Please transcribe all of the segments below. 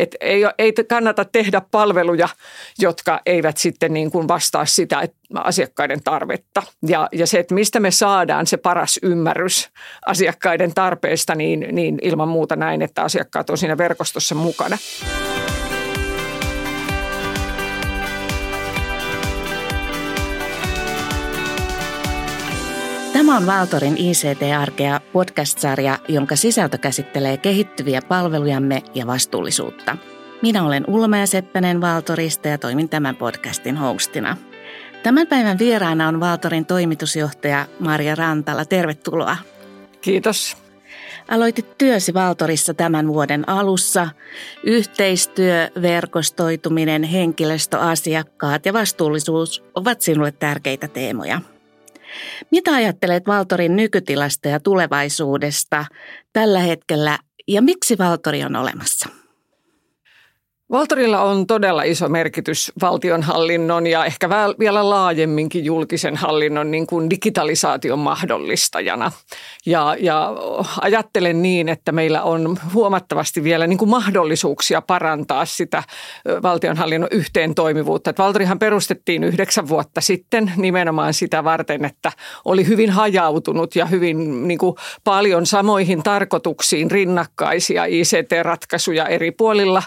Että ei, ei kannata tehdä palveluja, jotka eivät sitten niin kuin vastaa sitä että asiakkaiden tarvetta. Ja, ja se, että mistä me saadaan se paras ymmärrys asiakkaiden tarpeesta, niin, niin ilman muuta näin, että asiakkaat on siinä verkostossa mukana. Tämä on Valtorin ICT-arkea podcast-sarja, jonka sisältö käsittelee kehittyviä palvelujamme ja vastuullisuutta. Minä olen Ulma Seppänen Valtorista ja toimin tämän podcastin hostina. Tämän päivän vieraana on Valtorin toimitusjohtaja Maria Rantala. Tervetuloa. Kiitos. Aloitit työsi Valtorissa tämän vuoden alussa. Yhteistyö, verkostoituminen, henkilöstöasiakkaat ja vastuullisuus ovat sinulle tärkeitä teemoja. Mitä ajattelet Valtorin nykytilasta ja tulevaisuudesta tällä hetkellä ja miksi Valtori on olemassa? Valtorilla on todella iso merkitys valtionhallinnon ja ehkä vielä laajemminkin julkisen hallinnon niin kuin digitalisaation mahdollistajana. Ja, ja ajattelen niin, että meillä on huomattavasti vielä niin kuin mahdollisuuksia parantaa sitä valtionhallinnon yhteen toimivuutta. Että Valtorihan perustettiin yhdeksän vuotta sitten nimenomaan sitä varten, että oli hyvin hajautunut ja hyvin niin kuin paljon samoihin tarkoituksiin rinnakkaisia ICT-ratkaisuja eri puolilla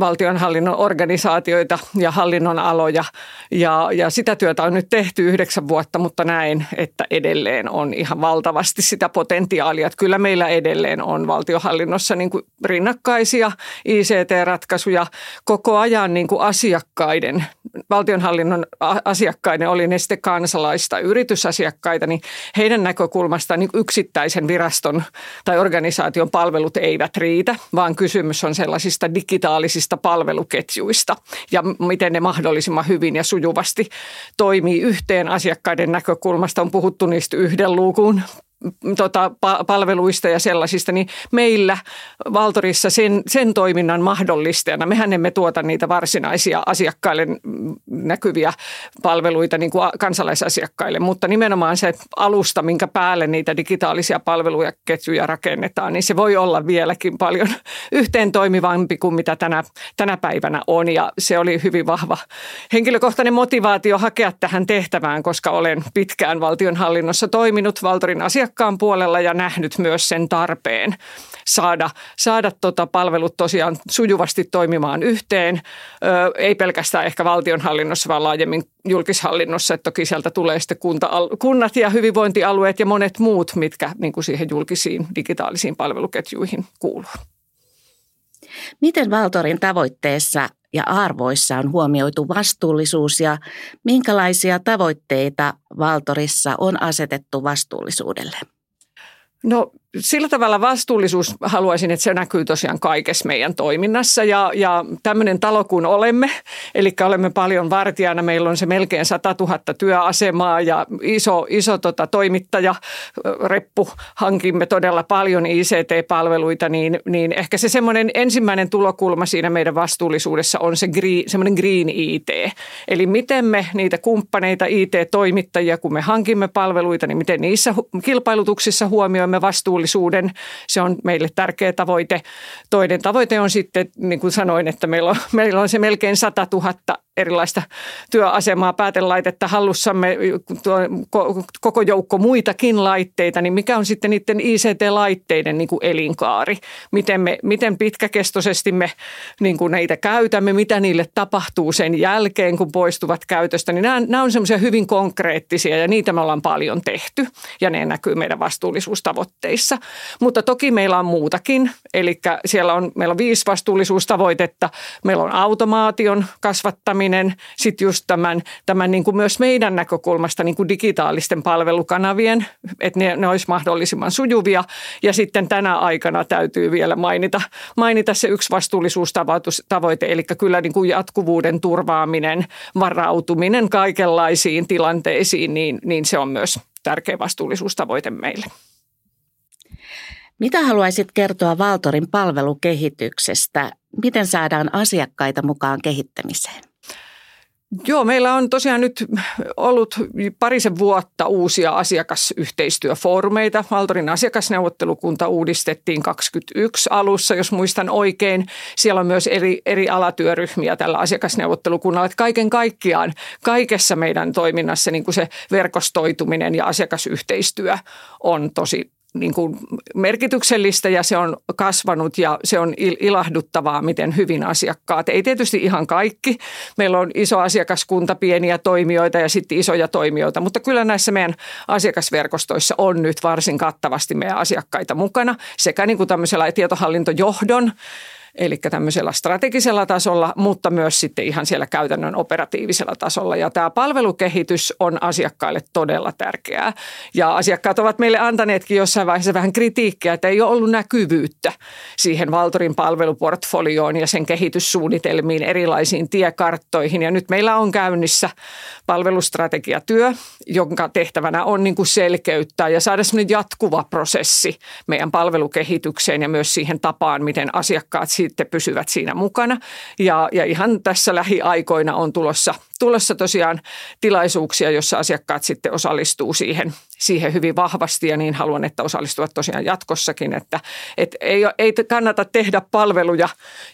valtionhallinnon organisaatioita ja hallinnon aloja. Ja, ja sitä työtä on nyt tehty yhdeksän vuotta, mutta näin, että edelleen on ihan valtavasti sitä potentiaalia. Että kyllä meillä edelleen on valtionhallinnossa niin kuin rinnakkaisia ICT-ratkaisuja koko ajan niin kuin asiakkaiden, valtionhallinnon asiakkaiden, oli ne sitten kansalaista, yritysasiakkaita, niin heidän näkökulmastaan niin yksittäisen viraston tai organisaation palvelut eivät riitä, vaan kysymys on sellaisista digitaalisista digitaalisista palveluketjuista ja miten ne mahdollisimman hyvin ja sujuvasti toimii yhteen asiakkaiden näkökulmasta. On puhuttu niistä yhden luukun tota, palveluista ja sellaisista, niin meillä Valtorissa sen, sen toiminnan mahdollistajana, mehän emme tuota niitä varsinaisia asiakkaille näkyviä palveluita niin kuin kansalaisasiakkaille, mutta nimenomaan se alusta, minkä päälle niitä digitaalisia palveluja ketjuja rakennetaan, niin se voi olla vieläkin paljon yhteen toimivampi kuin mitä tänä, tänä päivänä on. Ja se oli hyvin vahva henkilökohtainen motivaatio hakea tähän tehtävään, koska olen pitkään valtionhallinnossa toiminut Valtorin asiakkaille asiakkaan puolella ja nähnyt myös sen tarpeen saada, saada tota palvelut tosiaan sujuvasti toimimaan yhteen. Ö, ei pelkästään ehkä valtionhallinnossa, vaan laajemmin julkishallinnossa. Että toki sieltä tulee sitten kunta, kunnat ja hyvinvointialueet ja monet muut, mitkä niin kuin siihen julkisiin digitaalisiin palveluketjuihin kuuluu. Miten Valtorin tavoitteessa ja arvoissa on huomioitu vastuullisuus ja minkälaisia tavoitteita Valtorissa on asetettu vastuullisuudelle? No sillä tavalla vastuullisuus haluaisin, että se näkyy tosiaan kaikessa meidän toiminnassa. Ja, ja tämmöinen talo kuin olemme, eli olemme paljon vartijana, meillä on se melkein 100 000 työasemaa ja iso, iso tota, toimittaja, reppu, hankimme todella paljon ICT-palveluita, niin, niin ehkä se semmoinen ensimmäinen tulokulma siinä meidän vastuullisuudessa on se green, semmoinen green IT, eli miten me niitä kumppaneita IT-toimittajia, kun me hankimme palveluita, niin miten niissä kilpailutuksissa huomioimme vastuullisuutta vastuullisuuden. Se on meille tärkeä tavoite. Toinen tavoite on sitten, niin kuin sanoin, että meillä on, meillä on se melkein 100 000 erilaista työasemaa, päätelaitetta hallussamme, koko joukko muitakin laitteita, niin mikä on sitten niiden ICT-laitteiden niin kuin elinkaari? Miten, me, miten pitkäkestoisesti me niin kuin näitä käytämme, mitä niille tapahtuu sen jälkeen, kun poistuvat käytöstä, niin nämä, nämä on semmoisia hyvin konkreettisia ja niitä me ollaan paljon tehty ja ne näkyy meidän vastuullisuustavoitteissa. Mutta toki meillä on muutakin, eli siellä on, meillä on viisi vastuullisuustavoitetta. Meillä on automaation kasvattaminen, toinen sitten just tämän, tämän niin kuin myös meidän näkökulmasta niin kuin digitaalisten palvelukanavien, että ne, ne olisi mahdollisimman sujuvia. Ja sitten tänä aikana täytyy vielä mainita, mainita se yksi vastuullisuustavoite, eli kyllä niin kuin jatkuvuuden turvaaminen, varautuminen kaikenlaisiin tilanteisiin, niin, niin se on myös tärkeä vastuullisuustavoite meille. Mitä haluaisit kertoa Valtorin palvelukehityksestä? Miten saadaan asiakkaita mukaan kehittämiseen? Joo, meillä on tosiaan nyt ollut parisen vuotta uusia asiakasyhteistyöfoorumeita. Valtorin asiakasneuvottelukunta uudistettiin 21 alussa, jos muistan oikein. Siellä on myös eri, eri alatyöryhmiä tällä asiakasneuvottelukunnalla. Että kaiken kaikkiaan kaikessa meidän toiminnassa niin kuin se verkostoituminen ja asiakasyhteistyö on tosi niin kuin merkityksellistä ja se on kasvanut ja se on ilahduttavaa, miten hyvin asiakkaat. Ei tietysti ihan kaikki. Meillä on iso asiakaskunta, pieniä toimijoita ja sitten isoja toimijoita, mutta kyllä näissä meidän asiakasverkostoissa on nyt varsin kattavasti meidän asiakkaita mukana sekä niin kuin tämmöisellä tietohallintojohdon eli tämmöisellä strategisella tasolla, mutta myös sitten ihan siellä käytännön operatiivisella tasolla. Ja tämä palvelukehitys on asiakkaille todella tärkeää. Ja asiakkaat ovat meille antaneetkin jossain vaiheessa vähän kritiikkiä, että ei ole ollut näkyvyyttä siihen Valtorin palveluportfolioon ja sen kehityssuunnitelmiin, erilaisiin tiekarttoihin. Ja nyt meillä on käynnissä palvelustrategiatyö, jonka tehtävänä on niin kuin selkeyttää ja saada semmoinen jatkuva prosessi meidän palvelukehitykseen ja myös siihen tapaan, miten asiakkaat sitten pysyvät siinä mukana. Ja, ja ihan tässä lähiaikoina on tulossa, tulossa tosiaan tilaisuuksia, jossa asiakkaat sitten osallistuu siihen, siihen hyvin vahvasti ja niin haluan, että osallistuvat tosiaan jatkossakin, että, että ei, ei kannata tehdä palveluja,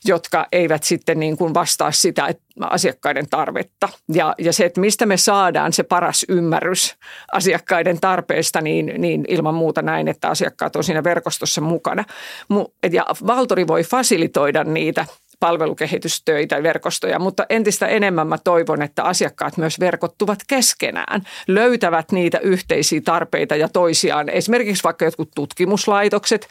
jotka eivät sitten niin kuin vastaa sitä että asiakkaiden tarvetta. Ja, ja se, että mistä me saadaan se paras ymmärrys asiakkaiden tarpeesta, niin, niin ilman muuta näin, että asiakkaat on siinä verkostossa mukana. Ja Valtori voi fasilitoida niitä palvelukehitystöitä, verkostoja, mutta entistä enemmän mä toivon, että asiakkaat myös verkottuvat keskenään, löytävät niitä yhteisiä tarpeita ja toisiaan. Esimerkiksi vaikka jotkut tutkimuslaitokset,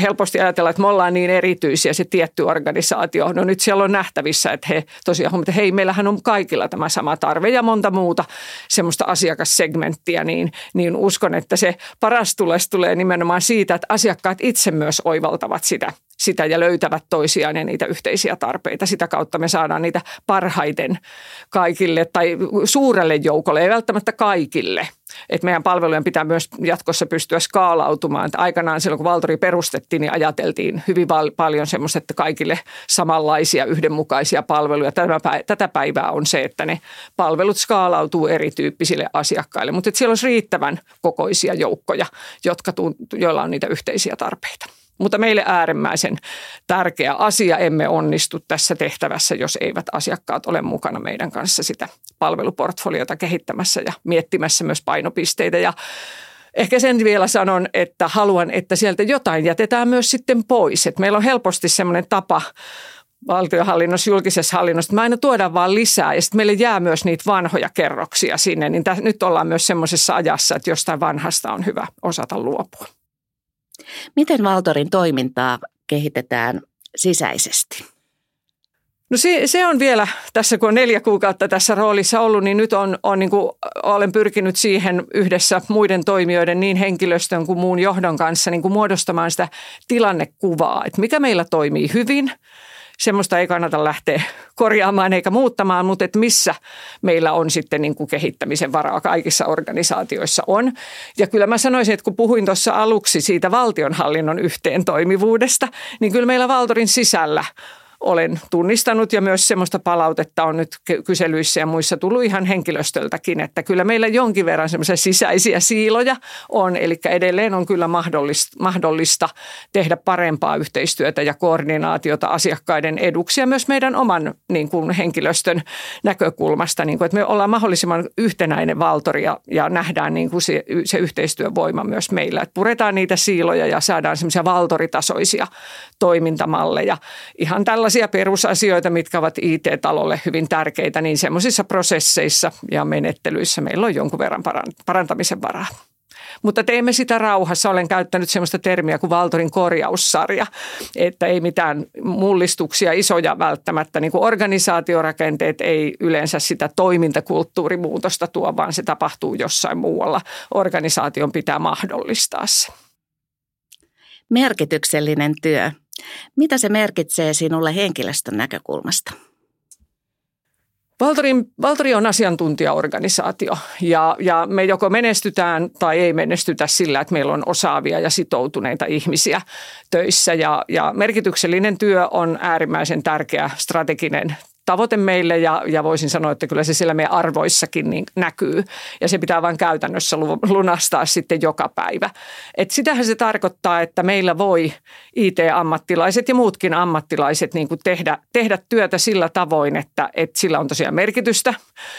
helposti ajatellaan, että me ollaan niin erityisiä, se tietty organisaatio. No nyt siellä on nähtävissä, että he tosiaan, että hei, meillähän on kaikilla tämä sama tarve ja monta muuta semmoista asiakassegmenttiä, niin, niin uskon, että se paras tules tulee nimenomaan siitä, että asiakkaat itse myös oivaltavat sitä sitä ja löytävät toisiaan ja niitä yhteisiä tarpeita. Sitä kautta me saadaan niitä parhaiten kaikille tai suurelle joukolle, ei välttämättä kaikille. Et meidän palvelujen pitää myös jatkossa pystyä skaalautumaan. Että aikanaan silloin, kun Valtori perustettiin, niin ajateltiin hyvin val- paljon semmoista, että kaikille samanlaisia yhdenmukaisia palveluja. Tätä päivää on se, että ne palvelut skaalautuu erityyppisille asiakkaille, mutta siellä olisi riittävän kokoisia joukkoja, jotka, joilla on niitä yhteisiä tarpeita. Mutta meille äärimmäisen tärkeä asia. Emme onnistu tässä tehtävässä, jos eivät asiakkaat ole mukana meidän kanssa sitä palveluportfoliota kehittämässä ja miettimässä myös painopisteitä. Ja ehkä sen vielä sanon, että haluan, että sieltä jotain jätetään myös sitten pois. Että meillä on helposti semmoinen tapa valtiohallinnossa, julkisessa hallinnossa, me aina tuodaan vaan lisää ja sitten meille jää myös niitä vanhoja kerroksia sinne, niin täs, nyt ollaan myös semmoisessa ajassa, että jostain vanhasta on hyvä osata luopua. Miten Valtorin toimintaa kehitetään sisäisesti? No se, se on vielä, tässä kun on neljä kuukautta tässä roolissa ollut, niin nyt on, on niin kuin, olen pyrkinyt siihen yhdessä muiden toimijoiden, niin henkilöstön kuin muun johdon kanssa niin kuin muodostamaan sitä tilannekuvaa, että mikä meillä toimii hyvin – semmoista ei kannata lähteä korjaamaan eikä muuttamaan, mutta että missä meillä on sitten niin kuin kehittämisen varaa kaikissa organisaatioissa on. Ja kyllä mä sanoisin, että kun puhuin tuossa aluksi siitä valtionhallinnon yhteen toimivuudesta, niin kyllä meillä Valtorin sisällä olen tunnistanut ja myös semmoista palautetta on nyt kyselyissä ja muissa tullut ihan henkilöstöltäkin, että kyllä meillä jonkin verran semmoisia sisäisiä siiloja on, eli edelleen on kyllä mahdollista, tehdä parempaa yhteistyötä ja koordinaatiota asiakkaiden eduksi ja myös meidän oman niin kuin henkilöstön näkökulmasta, niin kuin, että me ollaan mahdollisimman yhtenäinen valtori ja, ja nähdään niin kuin se, se yhteistyövoima myös meillä, että puretaan niitä siiloja ja saadaan semmoisia valtoritasoisia toimintamalleja. Ihan tällä sellaisia perusasioita, mitkä ovat IT-talolle hyvin tärkeitä, niin semmoisissa prosesseissa ja menettelyissä meillä on jonkun verran parantamisen varaa. Mutta teemme sitä rauhassa. Olen käyttänyt sellaista termiä kuin Valtorin korjaussarja, että ei mitään mullistuksia isoja välttämättä. Niin kuin organisaatiorakenteet ei yleensä sitä toimintakulttuurimuutosta tuo, vaan se tapahtuu jossain muualla. Organisaation pitää mahdollistaa se. Merkityksellinen työ mitä se merkitsee sinulle henkilöstön näkökulmasta? Valtori, Valtori on asiantuntijaorganisaatio ja, ja me joko menestytään tai ei menestytä sillä, että meillä on osaavia ja sitoutuneita ihmisiä töissä. Ja, ja merkityksellinen työ on äärimmäisen tärkeä strateginen tavoite meille ja, ja voisin sanoa, että kyllä se siellä meidän arvoissakin niin näkyy. Ja se pitää vain käytännössä lunastaa sitten joka päivä. Et sitähän se tarkoittaa, että meillä voi IT-ammattilaiset ja muutkin ammattilaiset niin kuin tehdä, tehdä työtä sillä tavoin, että, että sillä on tosiaan merkitystä.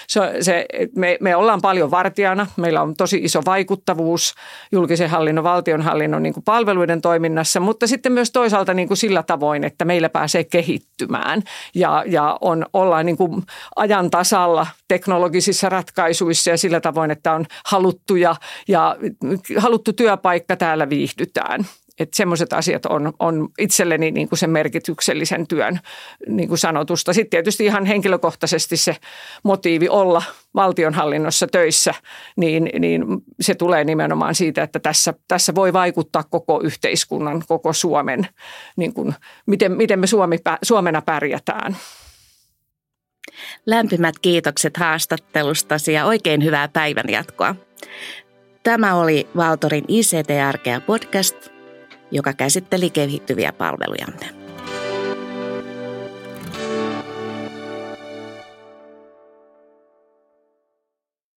Se, se, me, me ollaan paljon vartijana, meillä on tosi iso vaikuttavuus julkisen hallinnon, valtionhallinnon niin kuin palveluiden toiminnassa, mutta sitten myös toisaalta niin kuin sillä tavoin, että meillä pääsee kehittymään ja, ja on, ollaan niin kuin ajan tasalla teknologisissa ratkaisuissa ja sillä tavoin, että on haluttu ja, ja haluttu työpaikka täällä viihdytään. Että semmoiset asiat on, on itselleni niin kuin sen merkityksellisen työn niin kuin sanotusta. Sitten tietysti ihan henkilökohtaisesti se motiivi olla valtionhallinnossa töissä, niin, niin se tulee nimenomaan siitä, että tässä, tässä voi vaikuttaa koko yhteiskunnan, koko Suomen, niin kuin, miten, miten me Suomi, Suomena pärjätään. Lämpimät kiitokset haastattelustasi ja oikein hyvää päivänjatkoa. Tämä oli Valtorin ICT-arkea podcast – joka käsitteli kehittyviä palvelujamme.